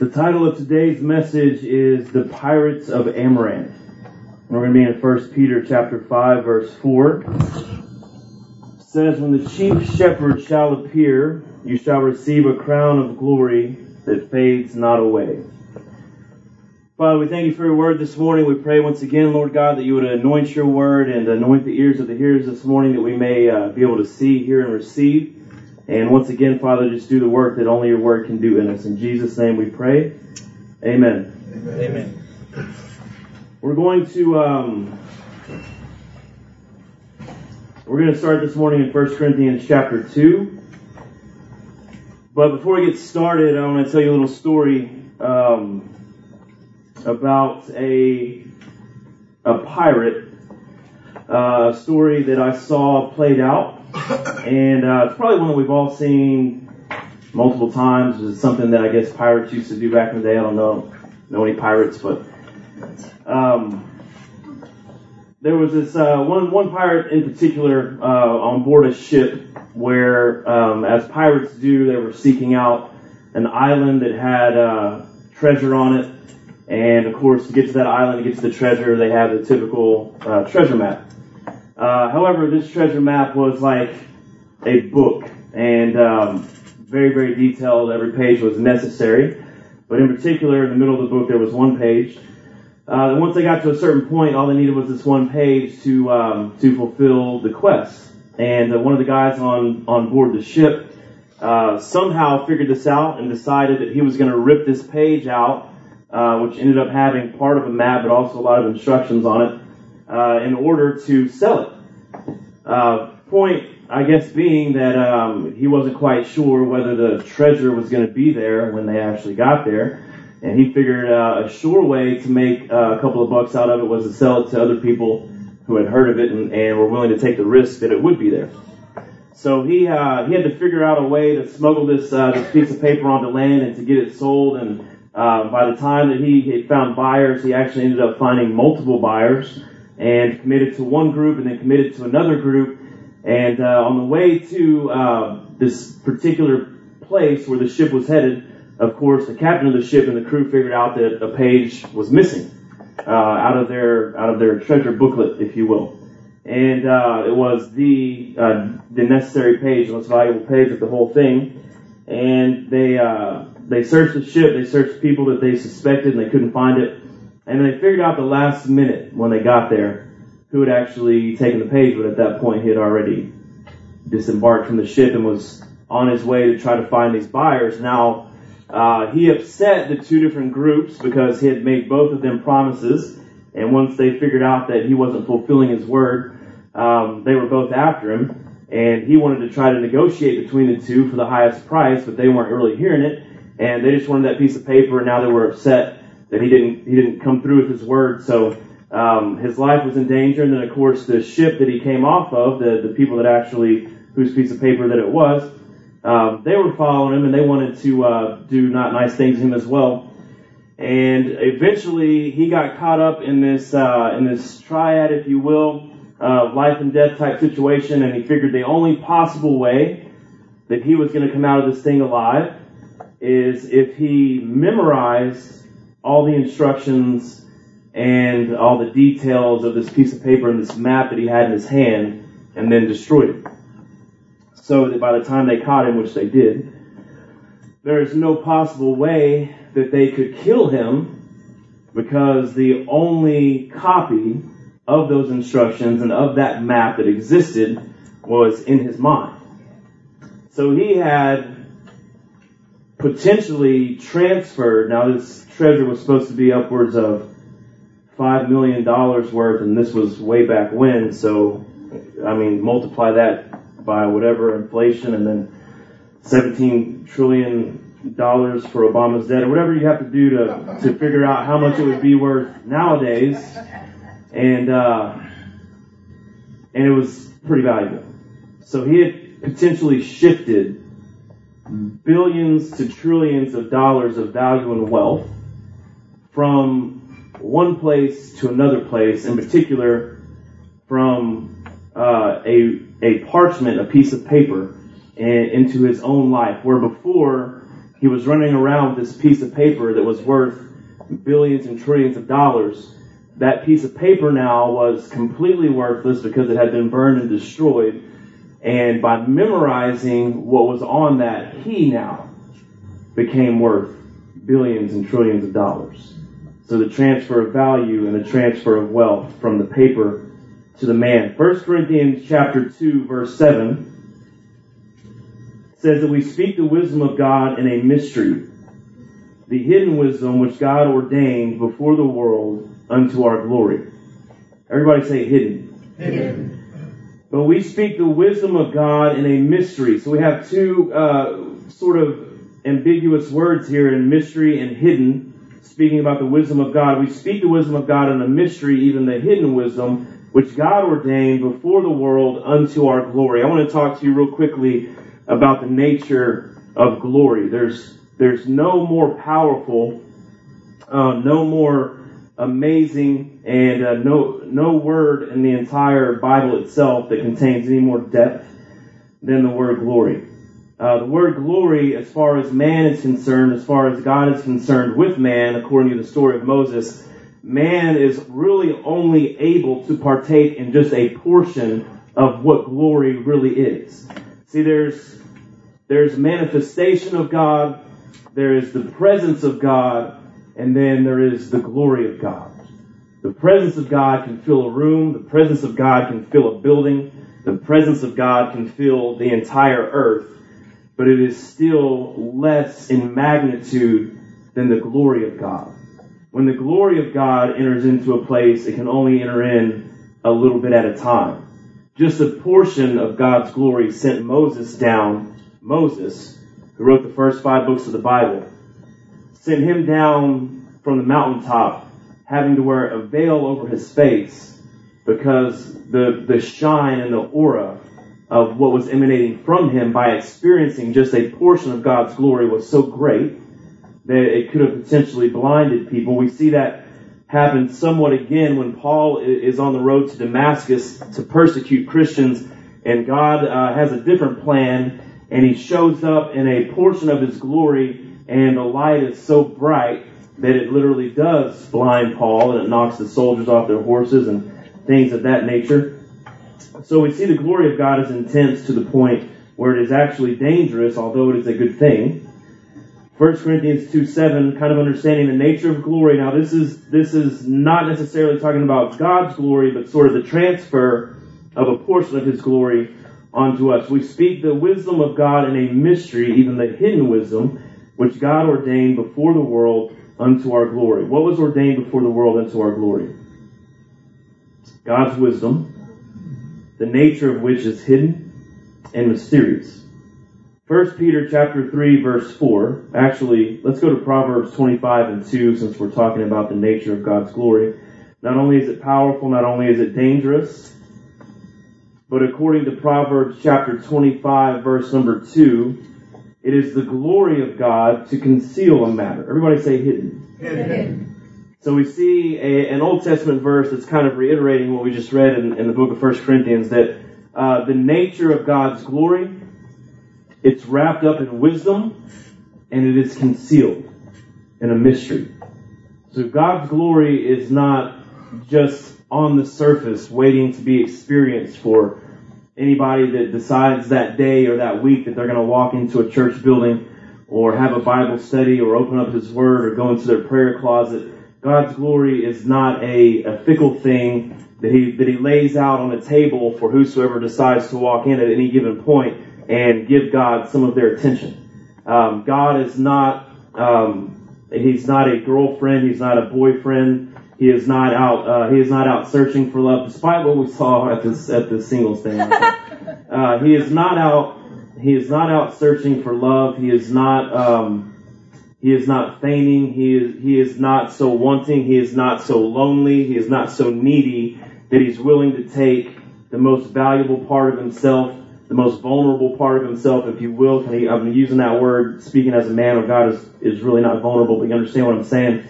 The title of today's message is The Pirates of Amaranth. We're going to be in 1 Peter chapter 5 verse 4. It says, When the chief shepherd shall appear, you shall receive a crown of glory that fades not away. Father, we thank you for your word this morning. We pray once again, Lord God, that you would anoint your word and anoint the ears of the hearers this morning that we may uh, be able to see, hear, and receive. And once again, Father, just do the work that only your word can do in us. In Jesus' name we pray. Amen. Amen. We're going to um, we're going to start this morning in 1 Corinthians chapter 2. But before we get started, I want to tell you a little story um, about a a pirate uh, story that I saw played out and uh, it's probably one that we've all seen multiple times. It's something that I guess pirates used to do back in the day. I don't know know any pirates, but um, there was this uh, one one pirate in particular uh, on board a ship where, um, as pirates do, they were seeking out an island that had uh, treasure on it. And of course, to get to that island, to get to the treasure, they have the typical uh, treasure map. Uh, however, this treasure map was like a book and um, very, very detailed. Every page was necessary. But in particular, in the middle of the book, there was one page. Uh, once they got to a certain point, all they needed was this one page to um, to fulfill the quest. And uh, one of the guys on on board the ship uh, somehow figured this out and decided that he was going to rip this page out, uh, which ended up having part of a map, but also a lot of instructions on it uh, in order to sell it. Uh, point, I guess, being that um, he wasn't quite sure whether the treasure was going to be there when they actually got there, and he figured uh, a sure way to make uh, a couple of bucks out of it was to sell it to other people who had heard of it and, and were willing to take the risk that it would be there. So he uh, he had to figure out a way to smuggle this uh, this piece of paper onto land and to get it sold. And uh, by the time that he had found buyers, he actually ended up finding multiple buyers and committed to one group and then committed to another group. And uh, on the way to uh, this particular place where the ship was headed, of course, the captain of the ship and the crew figured out that a page was missing uh, out of their out of their treasure booklet, if you will. And uh, it was the uh, the necessary page, the most valuable page of the whole thing. And they uh, they searched the ship, they searched people that they suspected, and they couldn't find it. And they figured out the last minute when they got there who had actually taken the page, but at that point he had already disembarked from the ship and was on his way to try to find these buyers. Now, uh, he upset the two different groups because he had made both of them promises, and once they figured out that he wasn't fulfilling his word, um, they were both after him, and he wanted to try to negotiate between the two for the highest price, but they weren't really hearing it, and they just wanted that piece of paper, and now they were upset that he didn't he didn't come through with his word. So um, his life was in danger, and then of course the ship that he came off of, the the people that actually whose piece of paper that it was, um, they were following him, and they wanted to uh, do not nice things to him as well. And eventually, he got caught up in this uh, in this triad, if you will, uh, life and death type situation, and he figured the only possible way that he was going to come out of this thing alive is if he memorized all the instructions and all the details of this piece of paper and this map that he had in his hand and then destroyed it. So that by the time they caught him, which they did, there is no possible way that they could kill him because the only copy of those instructions and of that map that existed was in his mind. So he had potentially transferred, now this treasure was supposed to be upwards of $5 million worth, and this was way back when, so, I mean, multiply that by whatever inflation, and then 17 trillion dollars for Obama's debt, or whatever you have to do to, to figure out how much it would be worth nowadays. And, uh, and it was pretty valuable. So he had potentially shifted billions to trillions of dollars of value and wealth from one place to another place, in particular from uh, a, a parchment, a piece of paper, and, into his own life, where before he was running around with this piece of paper that was worth billions and trillions of dollars. That piece of paper now was completely worthless because it had been burned and destroyed. And by memorizing what was on that, he now became worth billions and trillions of dollars. So the transfer of value and the transfer of wealth from the paper to the man. 1 Corinthians chapter 2 verse 7 says that we speak the wisdom of God in a mystery, the hidden wisdom which God ordained before the world unto our glory. Everybody say hidden. Hidden. But we speak the wisdom of God in a mystery. So we have two uh, sort of ambiguous words here in mystery and hidden, speaking about the wisdom of God. We speak the wisdom of God in a mystery, even the hidden wisdom, which God ordained before the world unto our glory. I want to talk to you real quickly about the nature of glory. There's there's no more powerful, uh, no more amazing, and uh, no no word in the entire Bible itself that contains any more depth than the word glory. Uh, the word glory, as far as man is concerned, as far as God is concerned with man, according to the story of Moses, man is really only able to partake in just a portion of what glory really is. See, there's there's manifestation of God, there is the presence of God, and then there is the glory of God. The presence of God can fill a room, the presence of God can fill a building, the presence of God can fill the entire earth, but it is still less in magnitude than the glory of God. When the glory of God enters into a place, it can only enter in a little bit at a time. Just a portion of God's glory sent Moses down Moses, who wrote the first five books of the Bible, sent him down from the mountaintop having to wear a veil over his face because the, the shine and the aura of what was emanating from him by experiencing just a portion of God's glory was so great that it could have potentially blinded people. We see that happen somewhat again when Paul is on the road to Damascus to persecute Christians and God uh, has a different plan and he shows up in a portion of his glory, and the light is so bright that it literally does blind Paul, and it knocks the soldiers off their horses and things of that nature. So we see the glory of God is intense to the point where it is actually dangerous, although it is a good thing. 1 Corinthians 2 7, kind of understanding the nature of glory. Now this is, this is not necessarily talking about God's glory, but sort of the transfer of a portion of His glory unto us. We speak the wisdom of God in a mystery, even the hidden wisdom, which God ordained before the world unto our glory. What was ordained before the world unto our glory? God's wisdom, the nature of which is hidden and mysterious. 1 Peter chapter 3 verse 4. Actually, let's go to Proverbs 25 and 2 since we're talking about the nature of God's glory. Not only is it powerful, not only is it dangerous, but according to Proverbs chapter 25 verse number 2, it is the glory of God to conceal a matter. Everybody say hidden. Hidden. So we see a, an Old Testament verse that's kind of reiterating what we just read in, in the book of 1 Corinthians that uh, the nature of God's glory, it's wrapped up in wisdom and it is concealed in a mystery. So God's glory is not just on the surface waiting to be experienced for anybody that decides that day or that week that they're going to walk into a church building or have a Bible study or open up His Word or go into their prayer closet. God's glory is not a, a fickle thing that He that He lays out on a table for whosoever decides to walk in at any given point and give God some of their attention. Um, God is not um, He's not a girlfriend. He's not a boyfriend. He is not out. Uh, he is not out searching for love, despite what we saw at this at the singles thing. uh, he is not out. He is not out searching for love. He is not. Um, he is not feigning. He is. He is not so wanting. He is not so lonely. He is not so needy that he's willing to take the most valuable part of himself, the most vulnerable part of himself, if you will. I'm using that word, speaking as a man of God is is really not vulnerable, but you understand what I'm saying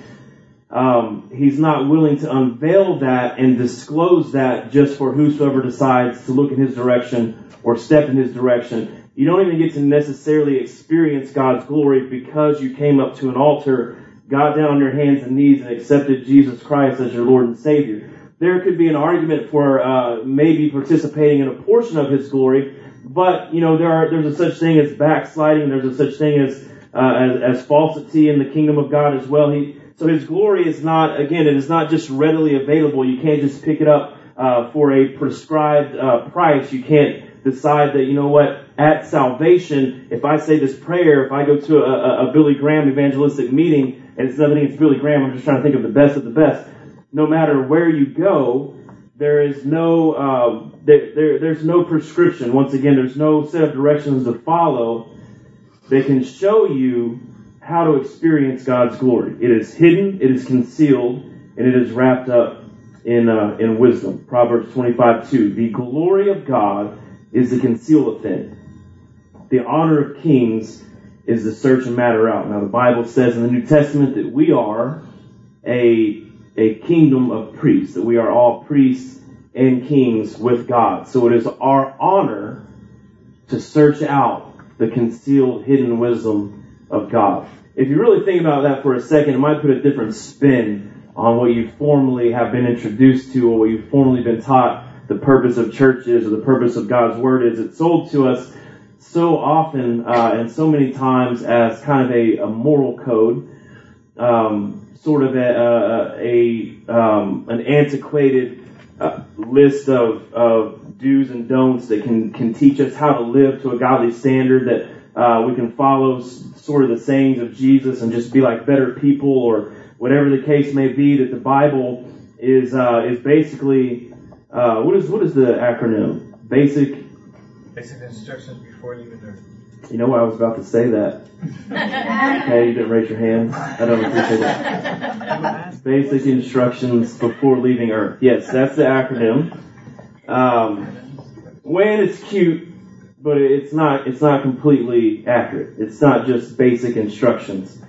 um, he's not willing to unveil that and disclose that just for whosoever decides to look in his direction or step in his direction. You don't even get to necessarily experience God's glory because you came up to an altar, got down on your hands and knees, and accepted Jesus Christ as your Lord and Savior. There could be an argument for uh, maybe participating in a portion of His glory, but you know there are there's a such thing as backsliding. There's a such thing as uh, as, as falsity in the kingdom of God as well. He so His glory is not again it is not just readily available. You can't just pick it up uh, for a prescribed uh, price. You can't decide that you know what at salvation, if I say this prayer, if I go to a, a, Billy Graham evangelistic meeting, and it's nothing against Billy Graham, I'm just trying to think of the best of the best. No matter where you go, there is no uh, there, there, there's no prescription. Once again, there's no set of directions to follow that can show you how to experience God's glory. It is hidden, it is concealed, and it is wrapped up in uh, in wisdom. Proverbs 25:2. The glory of God is the conceal a thing the honor of kings is to search a matter out. Now the Bible says in the New Testament that we are a, a kingdom of priests, that we are all priests and kings with God. So it is our honor to search out the concealed hidden wisdom of God. If you really think about that for a second, it might put a different spin on what you formerly have been introduced to or what you've formerly been taught the purpose of churches or the purpose of God's word is. It's sold to us so often uh, and so many times as kind of a, a moral code, um, sort of a, a, a um, an antiquated uh, list of, of do's and don'ts that can can teach us how to live to a godly standard that uh, we can follow sort of the sayings of Jesus and just be like better people or whatever the case may be. That the Bible is uh, is basically uh, what is what is the acronym? Basic Basic instructions before leaving Earth. You know what? I was about to say that. hey, you didn't raise your hands. I don't appreciate that. Basic instructions before leaving Earth. Yes, that's the acronym. Um, when it's cute, but it's not. It's not completely accurate. It's not just basic instructions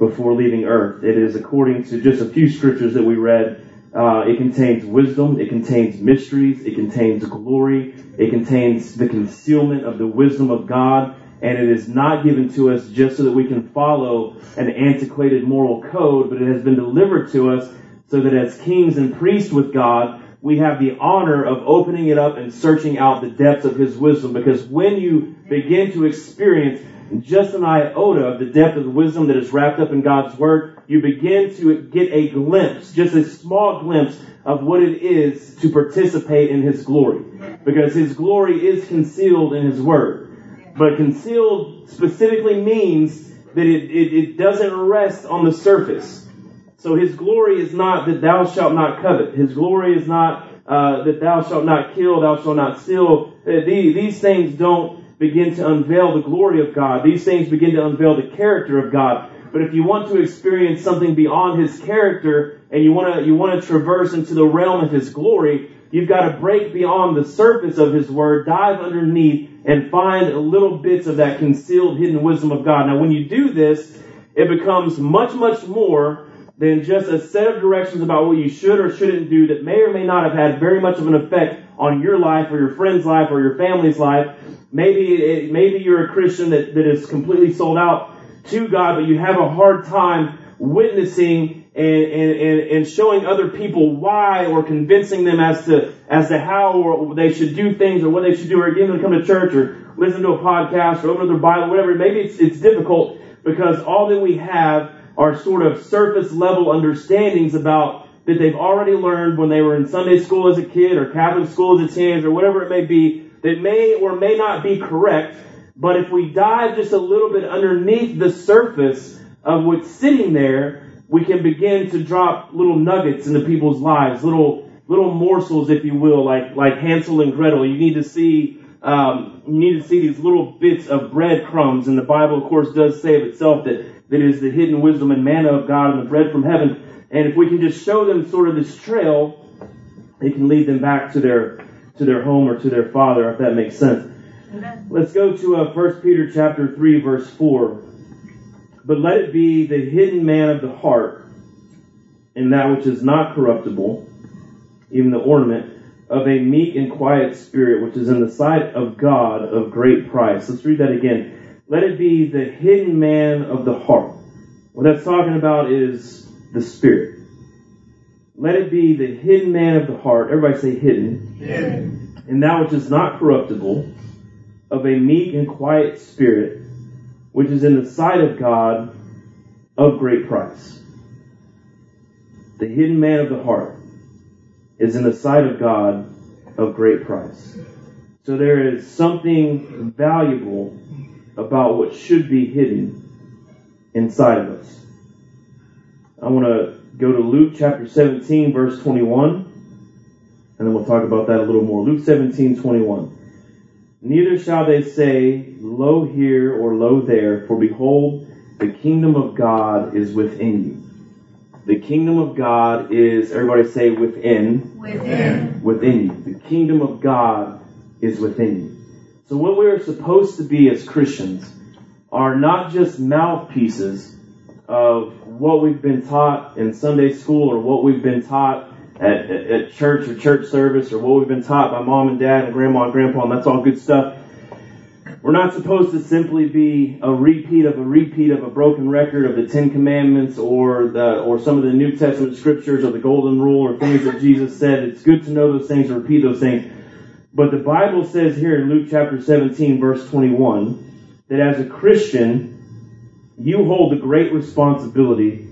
before leaving Earth. It is according to just a few scriptures that we read uh, it contains wisdom. It contains mysteries. It contains glory. It contains the concealment of the wisdom of God. And it is not given to us just so that we can follow an antiquated moral code, but it has been delivered to us so that as kings and priests with God, we have the honor of opening it up and searching out the depths of His wisdom. Because when you begin to experience just an iota of the depth of the wisdom that is wrapped up in God's Word, you begin to get a glimpse, just a small glimpse of what it is to participate in His glory. Because His glory is concealed in His Word. But concealed specifically means that it, it, it doesn't rest on the surface. So His glory is not that thou shalt not covet. His glory is not uh, that thou shalt not kill, thou shalt not steal. Uh, these, these things don't begin to unveil the glory of God. These things begin to unveil the character of God. But if you want to experience something beyond His character and you want to, you want to traverse into the realm of His glory, you've got to break beyond the surface of His Word, dive underneath, and find little bits of that concealed hidden wisdom of God. Now when you do this, it becomes much, much more than just a set of directions about what you should or shouldn't do that may or may not have had very much of an effect on your life or your friend's life or your family's life. Maybe it, maybe you're a Christian that, that is completely sold out to God, but you have a hard time witnessing and, and, and, showing other people why or convincing them as to as to how or they should do things or what they should do or getting them to come to church or listen to a podcast or open their Bible, whatever. Maybe it's, it's difficult because all that we have are sort of surface level understandings about that they've already learned when they were in Sunday school as a kid or Catholic school as a teenager or whatever it may be that may or may not be correct but if we dive just a little bit underneath the surface of what's sitting there, we can begin to drop little nuggets into people's lives, little little morsels, if you will, like like Hansel and Gretel. You need to see um, you need to see these little bits of breadcrumbs, and the Bible, of course, does say of itself that that is the hidden wisdom and manna of God and the bread from heaven. And if we can just show them sort of this trail, it can lead them back to their to their home or to their Father, if that makes sense. Let's go to uh, 1 Peter chapter 3 verse 4. But let it be the hidden man of the heart in that which is not corruptible, even the ornament of a meek and quiet spirit, which is in the sight of God of great price. Let's read that again. Let it be the hidden man of the heart. What that's talking about is the spirit. Let it be the hidden man of the heart. Everybody say hidden. Hidden. And that which is not corruptible, of a meek and quiet spirit, which is in the sight of God of great price. The hidden man of the heart is in the sight of God of great price. So there is something valuable about what should be hidden inside of us. I want to go to Luke chapter 17 verse 21 and then we'll talk about that a little more. Luke 17, 21. Neither shall they say, Lo here or lo there, for behold, the kingdom of God is within you. The kingdom of God is, everybody say within, Within. within you. The kingdom of God is within you. So what we're supposed to be as Christians are not just mouthpieces of what we've been taught in Sunday school or what we've been taught at, at, church or church service or what we've been taught by mom and dad and grandma and grandpa and that's all good stuff. We're not supposed to simply be a repeat of a repeat of a broken record of the Ten Commandments or the, or some of the New Testament scriptures or the Golden Rule or things that Jesus said. It's good to know those things and repeat those things. But the Bible says here in Luke chapter 17 verse 21 that as a Christian, you hold the great responsibility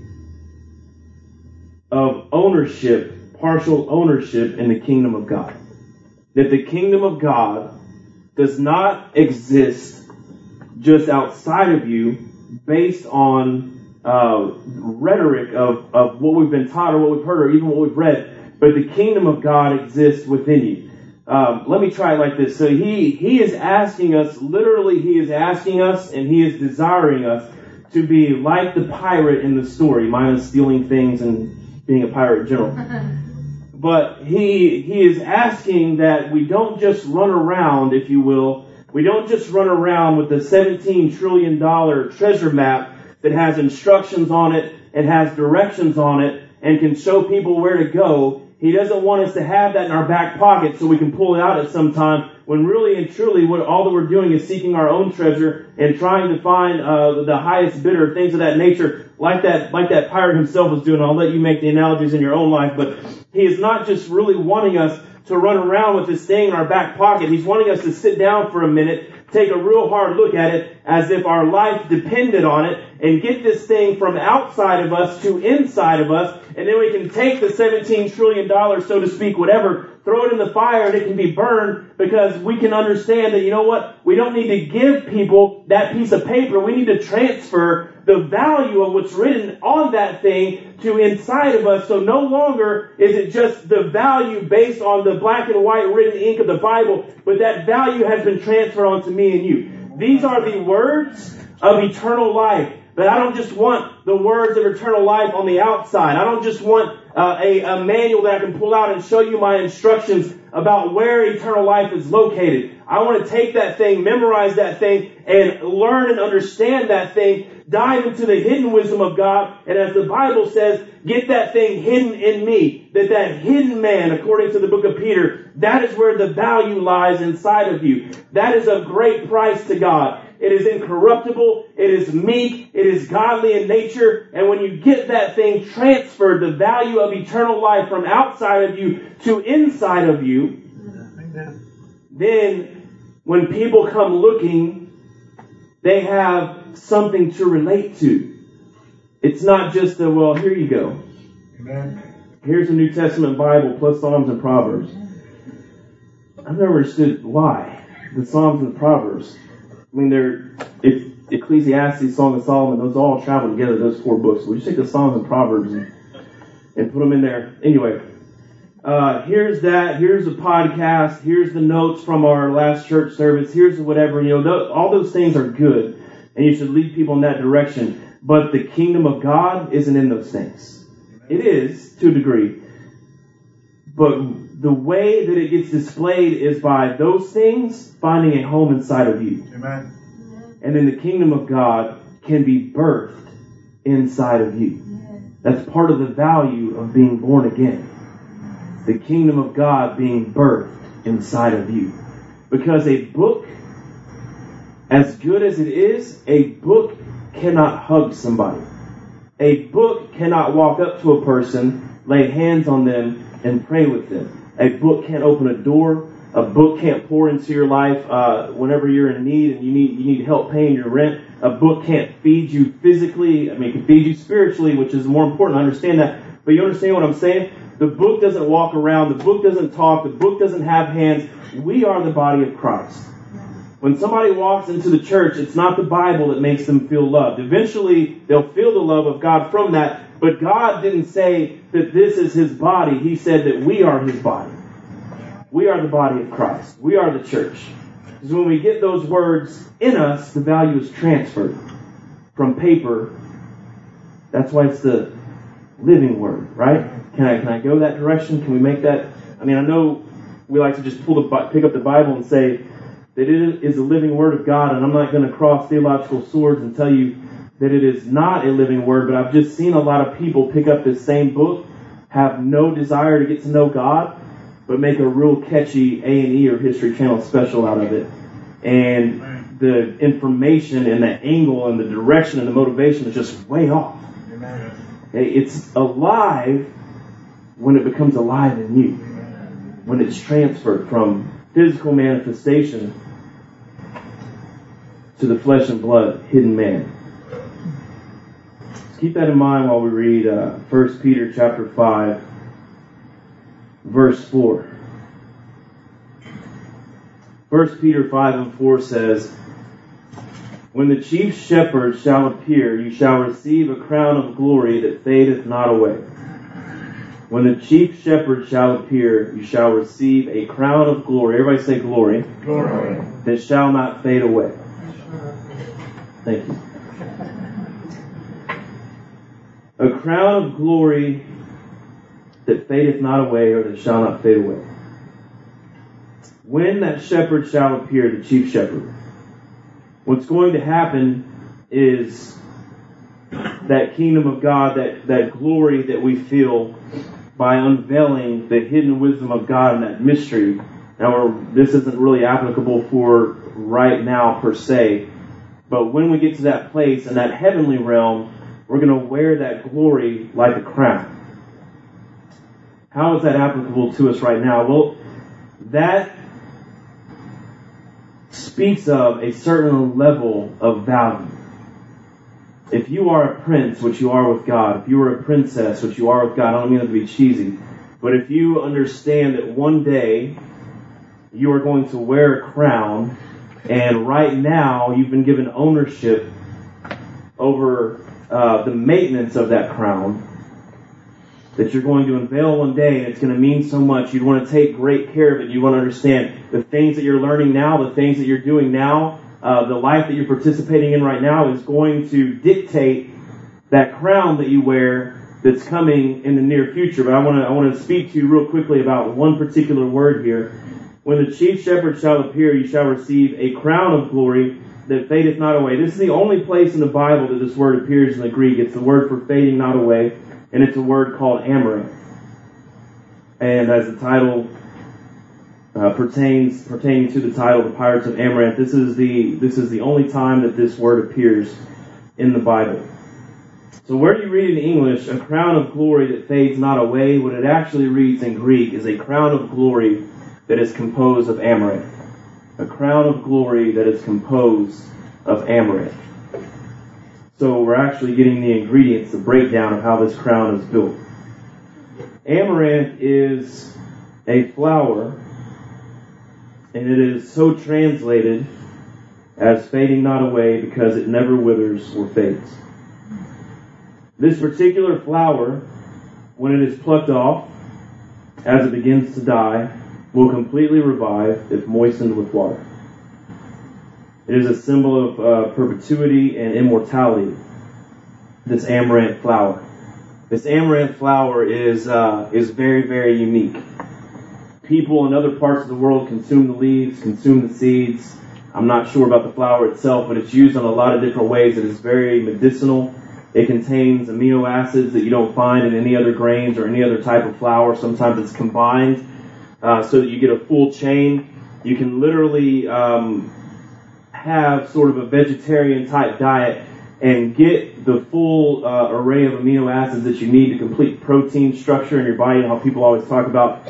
of ownership, partial ownership in the kingdom of God. That the kingdom of God does not exist just outside of you based on uh, rhetoric of, of what we've been taught or what we've heard or even what we've read, but the kingdom of God exists within you. Um, let me try it like this. So he he is asking us, literally, he is asking us, and he is desiring us to be like the pirate in the story, minus stealing things and being a pirate general. But he he is asking that we don't just run around, if you will, we don't just run around with the 17 trillion dollar treasure map that has instructions on it and has directions on it and can show people where to go. He doesn't want us to have that in our back pocket so we can pull it out at some time when really and truly what all that we're doing is seeking our own treasure and trying to find uh, the highest bidder, things of that nature, like that like that pirate himself was doing. I'll let you make the analogies in your own life, but he is not just really wanting us to run around with this thing in our back pocket. He's wanting us to sit down for a minute, take a real hard look at it as if our life depended on it, and get this thing from outside of us to inside of us, and then we can take the 17 trillion dollars, so to speak, whatever, throw it in the fire and it can be burned because we can understand that, you know what, we don't need to give people that piece of paper. We need to transfer the value of what's written on that thing to inside of us. So no longer is it just the value based on the black and white written ink of the Bible, but that value has been transferred onto me and you. These are the words of eternal life. But I don't just want the words of eternal life on the outside. I don't just want uh, a, a manual that I can pull out and show you my instructions about where eternal life is located. I want to take that thing, memorize that thing, and learn and understand that thing, dive into the hidden wisdom of God, and as the Bible says, get that thing hidden in me. That that hidden man, according to the book of Peter, that is where the value lies inside of you. That is of great price to God. It is incorruptible. It is meek. It is godly in nature. And when you get that thing transferred, the value of eternal life from outside of you to inside of you, then when people come looking, they have something to relate to. It's not just a, well, here you go. Amen. Here's a New Testament Bible plus Psalms and Proverbs. I've never understood why the Psalms and Proverbs. I mean, they're Ecclesiastes, Song of Solomon, those all travel together. Those four books. We just take the Psalms and Proverbs and, and put them in there. Anyway, uh, here's that. Here's the podcast. Here's the notes from our last church service. Here's whatever. You know, th- all those things are good, and you should lead people in that direction. But the kingdom of God isn't in those things. It is to a degree, but the way that it gets displayed is by those things finding a home inside of you. Amen. And then the kingdom of God can be birthed inside of you. That's part of the value of being born again. the kingdom of God being birthed inside of you. Because a book, as good as it is, a book cannot hug somebody. A book cannot walk up to a person, lay hands on them, and pray with them. A book can't open a door. A book can't pour into your life uh, whenever you're in need and you need you need help paying your rent. A book can't feed you physically. I mean, it can feed you spiritually, which is more important. I understand that, but you understand what I'm saying? The book doesn't walk around. The book doesn't talk. The book doesn't have hands. We are the body of Christ. When somebody walks into the church, it's not the Bible that makes them feel loved. Eventually, they'll feel the love of God from that, but God didn't say that this is His body. He said that we are His body. We are the body of Christ. We are the church. Because when we get those words in us, the value is transferred from paper. That's why it's the living word, right? Can I, can I go that direction? Can we make that? I mean, I know we like to just pull the, pick up the Bible and say that it is a living word of God, and I'm not going to cross theological swords and tell you that it is not a living word, but I've just seen a lot of people pick up this same book, have no desire to get to know God, but make a real catchy A&E or History Channel special out of it. And the information and the angle and the direction and the motivation is just way off. It's alive when it becomes alive in you. When it's transferred from physical manifestation to the flesh and blood hidden man. Keep that in mind while we read uh, 1 Peter chapter 5 verse 4. 1 Peter 5 and 4 says, When the chief shepherd shall appear, you shall receive a crown of glory that fadeth not away. When the chief shepherd shall appear, you shall receive a crown of glory. Everybody say glory. Glory. That shall not fade away. Thank you. A crown of glory that fadeth not away or that shall not fade away. When that shepherd shall appear, the chief shepherd, what's going to happen is that kingdom of God, that, that glory that we feel by unveiling the hidden wisdom of God and that mystery. Now, this isn't really applicable for right now per se, but when we get to that place in that heavenly realm, we're going to wear that glory like a crown. How is that applicable to us right now? Well, that speaks of a certain level of value. If you are a prince, which you are with God, if you are a princess, which you are with God, I don't mean that to be cheesy, but if you understand that one day you are going to wear a crown, and right now you've been given ownership over uh, the maintenance of that crown, that you're going to unveil one day, and it's going to mean so much. You'd want to take great care of it. You want to understand the things that you're learning now, the things that you're doing now, uh, the life that you're participating in right now is going to dictate that crown that you wear that's coming in the near future. But I want to I want to speak to you real quickly about one particular word here. When the chief shepherd shall appear, you shall receive a crown of glory that fadeth not away. This is the only place in the Bible that this word appears in the Greek. It's the word for fading not away, and it's a word called amaranth. And as the title uh, pertains pertaining to the title, the Pirates of Amaranth. This is the this is the only time that this word appears in the Bible. So where you read in English a crown of glory that fades not away? What it actually reads in Greek is a crown of glory that is composed of amaranth. A crown of glory that is composed of amaranth. So we're actually getting the ingredients, the breakdown of how this crown is built. Amaranth is a flower and it is so translated as fading not away because it never withers or fades. This particular flower, when it is plucked off, as it begins to die, will completely revive if moistened with water. It is a symbol of uh, perpetuity and immortality, this amaranth flower. This amaranth flower is, uh, is very, very unique people in other parts of the world consume the leaves, consume the seeds. I'm not sure about the flower itself, but it's used in a lot of different ways. It is very medicinal. It contains amino acids that you don't find in any other grains or any other type of flour. Sometimes it's combined uh, so that you get a full chain. You can literally um, have sort of a vegetarian type diet and get the full uh, array of amino acids that you need to complete protein structure in your body. And how people always talk about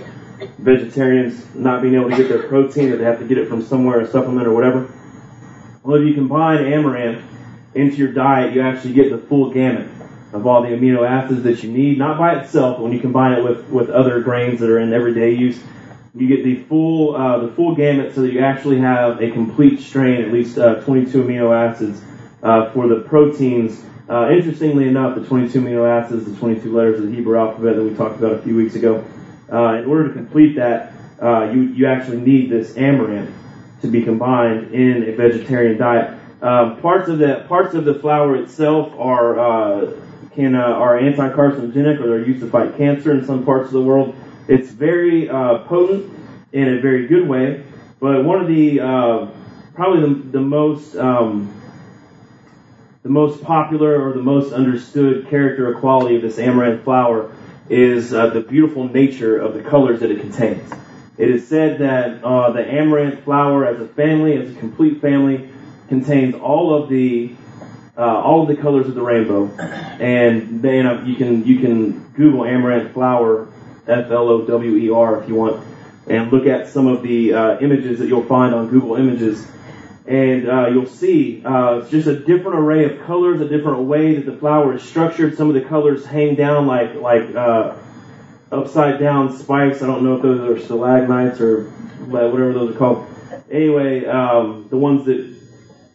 vegetarians not being able to get their protein or they have to get it from somewhere, a supplement or whatever. Well, if you combine amaranth into your diet, you actually get the full gamut of all the amino acids that you need, not by itself. When you combine it with, with other grains that are in everyday use, you get the full uh, the full gamut, so that you actually have a complete strain, at least uh, 22 amino acids uh, for the proteins. Uh, interestingly enough, the 22 amino acids, the 22 letters of the Hebrew alphabet that we talked about a few weeks ago, uh, in order to complete that, uh, you you actually need this amaranth to be combined in a vegetarian diet. Parts of the parts of the flour itself are can are anti-carcinogenic or they're used to fight cancer in some parts of the world. It's very uh, potent in a very good way, but one of the uh, probably the, the most um, the most popular or the most understood character or quality of this amaranth flower is uh, the beautiful nature of the colors that it contains. It is said that uh, the amaranth flower, as a family, as a complete family, contains all of the uh, all of the colors of the rainbow. And then uh, you can you can Google amaranth flower, F L O W E R, if you want, and look at some of the uh, images that you'll find on Google Images. And uh, you'll see uh, it's just a different array of colors, a different way that the flower is structured. Some of the colors hang down like like uh, upside down spikes. I don't know if those are stalagmites or whatever those are called. Anyway, um, the ones that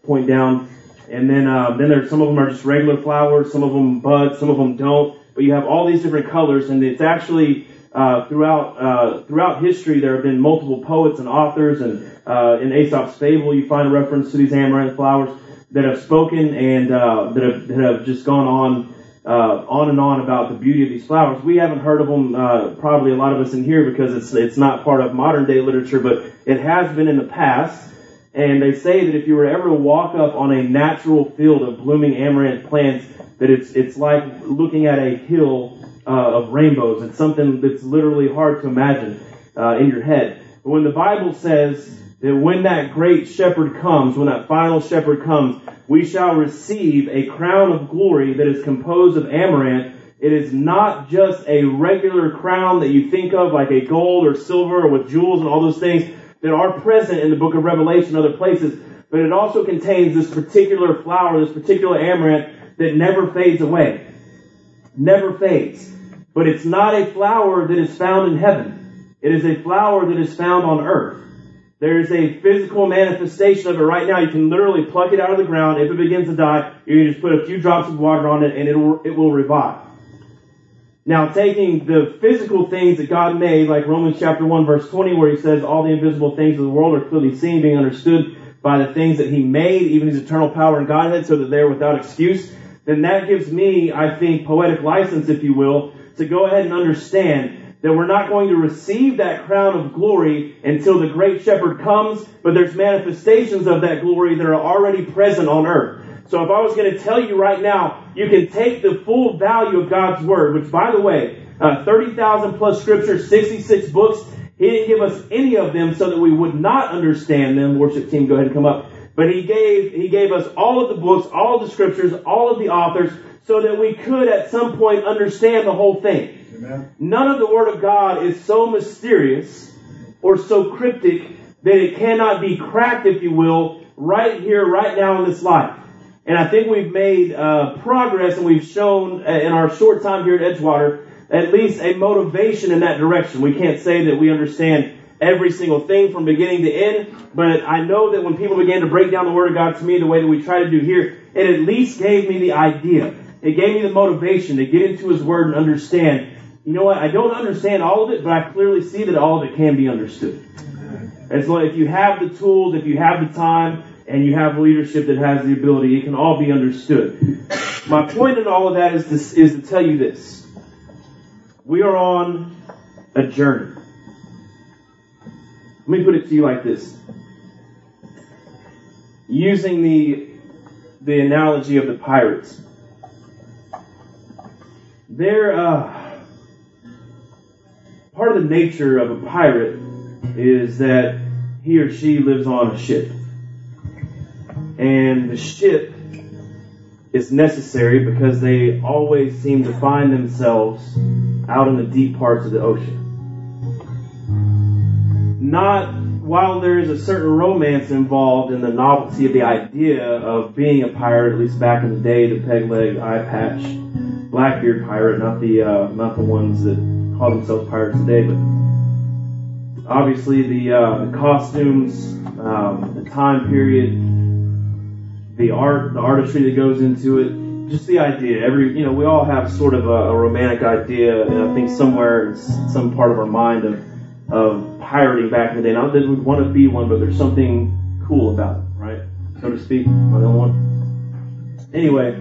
point down, and then um, then there's some of them are just regular flowers, some of them bud, some of them don't. But you have all these different colors, and it's actually uh, throughout uh, throughout history there have been multiple poets and authors, and uh, in Aesop's fable you find a reference to these amaranth flowers that have spoken and uh, that have that have just gone on uh, on and on about the beauty of these flowers. We haven't heard of them, probably a lot of us in here, because it's it's not part of modern day literature, but it has been in the past. And they say that if you were ever to walk up on a natural field of blooming amaranth plants, that it's it's like looking at a hill uh, of rainbows. and something that's literally hard to imagine uh, in your head. But when the Bible says that when that great shepherd comes, when that final shepherd comes, we shall receive a crown of glory that is composed of amaranth. It is not just a regular crown that you think of like a gold or silver or with jewels and all those things that are present in the book of Revelation and other places, but it also contains this particular flower, this particular amaranth that never fades away. Never fades. But it's not a flower that is found in heaven. It is a flower that is found on earth. There is a physical manifestation of it right now. You can literally pluck it out of the ground. If it begins to die, you can just put a few drops of water on it and it will, it will revive. Now, taking the physical things that God made, like Romans chapter 1 verse 20, where he says all the invisible things of the world are clearly seen, being understood by the things that he made, even his eternal power and Godhead, so that they're without excuse, then that gives me, I think, poetic license, if you will, to go ahead and understand that we're not going to receive that crown of glory until the great shepherd comes, but there's manifestations of that glory that are already present on earth. So if I was going to tell you right now, you can take the full value of God's Word, which by the way, uh, 30,000 plus scriptures, 66 books, He didn't give us any of them so that we would not understand them. Worship team, go ahead and come up. But He gave, He gave us all of the books, all of the scriptures, all of the authors, so that we could at some point understand the whole thing. Amen. None of the Word of God is so mysterious or so cryptic that it cannot be cracked, if you will, right here, right now in this life. And I think we've made uh, progress and we've shown uh, in our short time here at Edgewater at least a motivation in that direction. We can't say that we understand every single thing from beginning to end, but I know that when people began to break down the Word of God to me the way that we try to do here, it at least gave me the idea. It gave me the motivation to get into His Word and understand you know what? I don't understand all of it, but I clearly see that all of it can be understood. And so if you have the tools, if you have the time, and you have leadership that has the ability, it can all be understood. My point in all of that is to, is to tell you this. We are on a journey. Let me put it to you like this. Using the, the analogy of the pirates. There, uh, part of the nature of a pirate is that he or she lives on a ship. And the ship is necessary because they always seem to find themselves out in the deep parts of the ocean. Not while there is a certain romance involved in the novelty of the idea of being a pirate, at least back in the day, the peg leg, eye patch, Blackbeard pirate, not the uh, not the ones that call themselves pirates today, but obviously the uh, the costumes, um, the time period, the art, the artistry that goes into it, just the idea. Every you know, we all have sort of a, a romantic idea, and I think somewhere in some part of our mind of of pirating back in the day. Not that we'd want to be one, but there's something cool about it, right? So to speak. Another one. Anyway,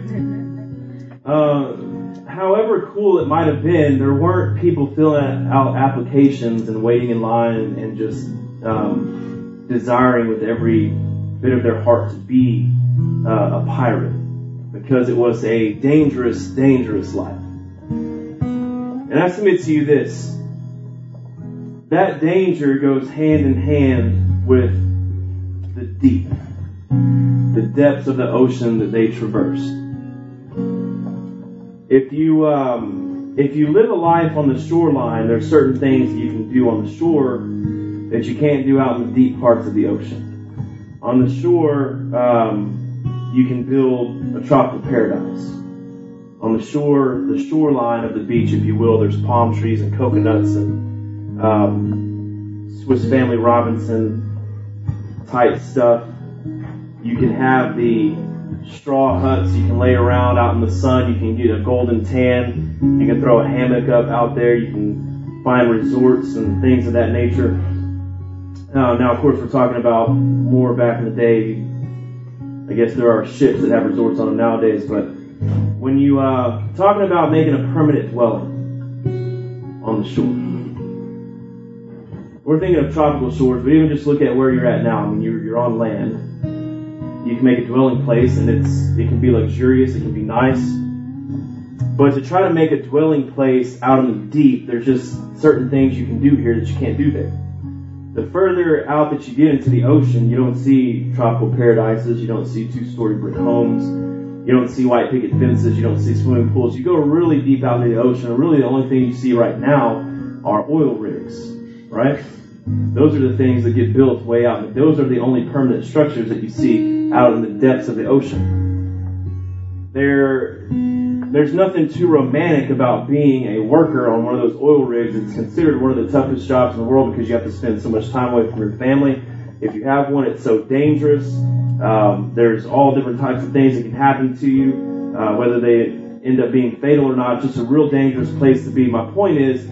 uh, however cool it might have been, there weren't people filling out applications and waiting in line and just um, desiring with every bit of their heart to be uh, a pirate because it was a dangerous, dangerous life. And I submit to you this that danger goes hand in hand with the deep, the depths of the ocean that they traversed. If you um, if you live a life on the shoreline, there's certain things that you can do on the shore that you can't do out in the deep parts of the ocean. On the shore, um, you can build a tropical paradise. On the shore, the shoreline of the beach, if you will, there's palm trees and coconuts and um, Swiss Family Robinson type stuff. You can have the straw huts you can lay around out in the sun. You can get a golden tan. You can throw a hammock up out there. You can find resorts and things of that nature. Uh, now, of course, we're talking about more back in the day. I guess there are ships that have resorts on them nowadays, but when you uh, talking about making a permanent dwelling on the shore, we're thinking of tropical shores, but even just look at where you're at now. I mean, you're, you're on land you can make a dwelling place and it's it can be luxurious, it can be nice. But to try to make a dwelling place out in the deep, there's just certain things you can do here that you can't do there. The further out that you get into the ocean, you don't see tropical paradises, you don't see two-story brick homes, you don't see white picket fences, you don't see swimming pools. You go really deep out into the ocean, and really the only thing you see right now are oil rigs, right? Those are the things that get built way out. Those are the only permanent structures that you see out in the depths of the ocean. There, there's nothing too romantic about being a worker on one of those oil rigs. It's considered one of the toughest jobs in the world because you have to spend so much time away from your family. If you have one, it's so dangerous. Um, there's all different types of things that can happen to you, uh, whether they end up being fatal or not. Just a real dangerous place to be. My point is,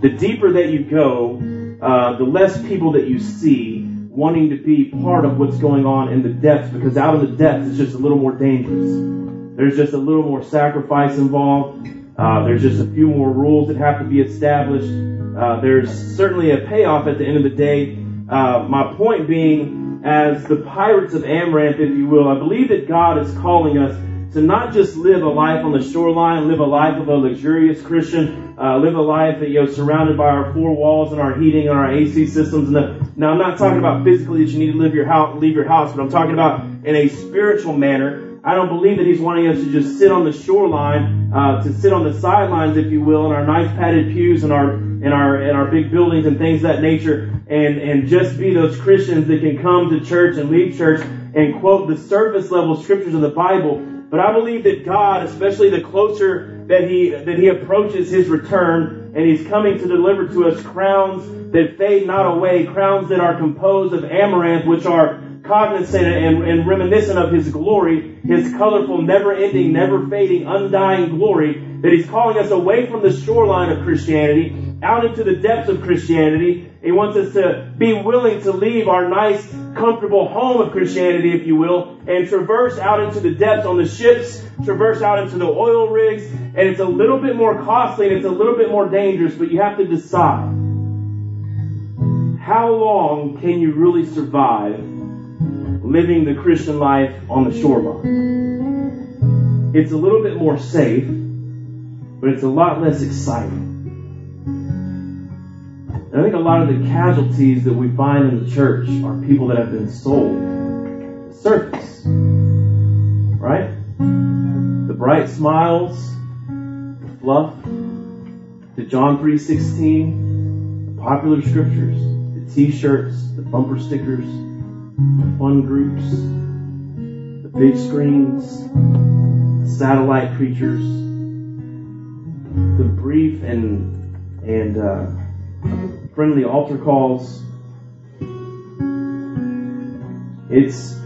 the deeper that you go, uh, the less people that you see wanting to be part of what's going on in the depths because out in the depths it's just a little more dangerous. There's just a little more sacrifice involved. Uh, there's just a few more rules that have to be established. Uh, there's certainly a payoff at the end of the day. Uh, my point being, as the pirates of Amaranth, if you will, I believe that God is calling us to not just live a life on the shoreline, live a life of a luxurious Christian, uh, live a life that you know surrounded by our four walls and our heating and our AC systems. And the, now I'm not talking about physically that you need to live your house, leave your house, but I'm talking about in a spiritual manner. I don't believe that He's wanting us to just sit on the shoreline, uh, to sit on the sidelines, if you will, in our nice padded pews and our in our in our big buildings and things that nature, and and just be those Christians that can come to church and leave church and quote the surface level scriptures of the Bible but I believe that God, especially the closer that He that He approaches His return, and He's coming to deliver to us crowns that fade not away, crowns that are composed of amaranth, which are cognizant and, and reminiscent of His glory, His colorful, never-ending, never-fading, undying glory. That He's calling us away from the shoreline of Christianity, out into the depths of Christianity. He wants us to be willing to leave our nice, comfortable home of Christianity, if you will, and traverse out into the depths on the ships, traverse out into the oil rigs, and it's a little bit more costly and it's a little bit more dangerous, but you have to decide. How long can you really survive living the Christian life on the shoreline? It's a little bit more safe but it's a lot less exciting. And I think a lot of the casualties that we find in the church are people that have been sold surface. Right? The bright smiles, the fluff, the John 3.16, the popular scriptures, the t-shirts, the bumper stickers, the fun groups, the big screens, the satellite preachers, the brief and and uh, friendly altar calls. It's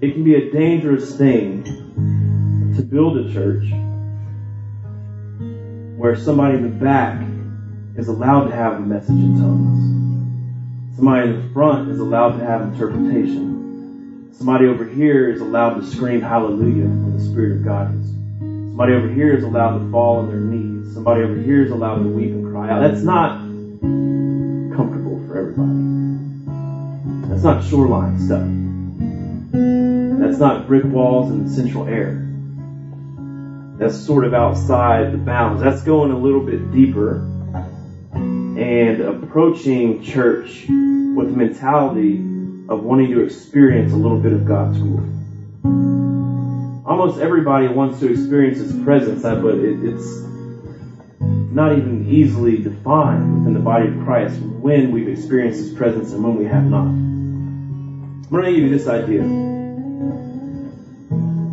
it can be a dangerous thing to build a church where somebody in the back is allowed to have a message in tongues. Somebody in the front is allowed to have interpretation. Somebody over here is allowed to scream hallelujah when the Spirit of God is. Somebody over here is allowed to fall on their knees. Somebody over here is allowed to weep and cry out. That's not comfortable for everybody. That's not shoreline stuff. That's not brick walls and central air. That's sort of outside the bounds. That's going a little bit deeper and approaching church with the mentality of wanting to experience a little bit of God's glory. Almost everybody wants to experience His presence, uh, but it, it's not even easily defined within the body of Christ when we've experienced His presence and when we have not. I'm going to give you this idea.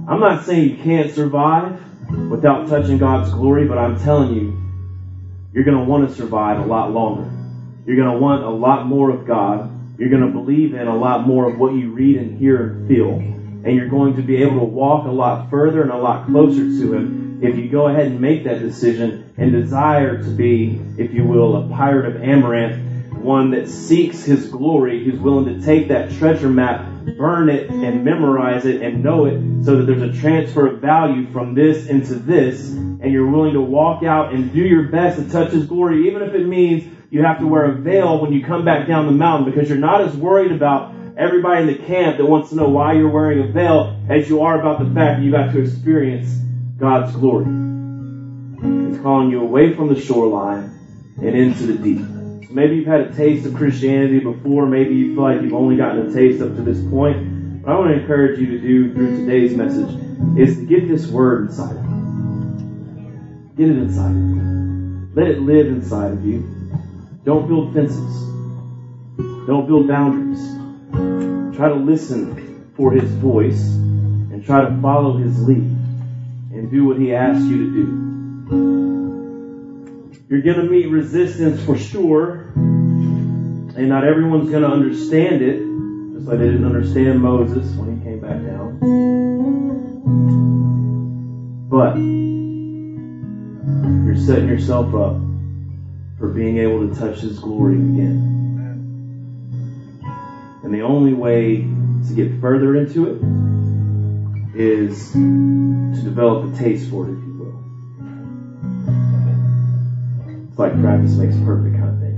I'm not saying you can't survive without touching God's glory, but I'm telling you, you're going to want to survive a lot longer. You're going to want a lot more of God. You're going to believe in a lot more of what you read and hear and feel. And you're going to be able to walk a lot further and a lot closer to Him if you go ahead and make that decision and desire to be, if you will, a pirate of Amaranth, one that seeks His glory, who's willing to take that treasure map, burn it, and memorize it and know it so that there's a transfer of value from this into this, and you're willing to walk out and do your best to touch His glory, even if it means you have to wear a veil when you come back down the mountain because you're not as worried about everybody in the camp that wants to know why you're wearing a veil as you are about the fact that you got to experience God's glory. It's calling you away from the shoreline and into the deep. Maybe you've had a taste of Christianity before. Maybe you feel like you've only gotten a taste up to this point. What I want to encourage you to do through today's message is to get this word inside of you. Get it inside of you. Let it live inside of you. Don't build fences. Don't build boundaries. Try to listen for his voice and try to follow his lead and do what he asks you to do. You're going to meet resistance for sure, and not everyone's going to understand it, just like they didn't understand Moses when he came back down. But you're setting yourself up for being able to touch his glory again. And the only way to get further into it is to develop a taste for it, It's like practice makes perfect kind of thing.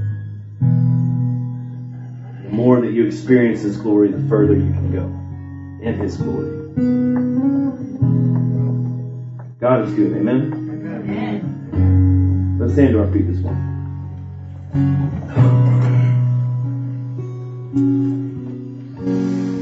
The more that you experience His glory, the further you can go in His glory. God is good, amen? Amen. Let's stand to our feet this morning.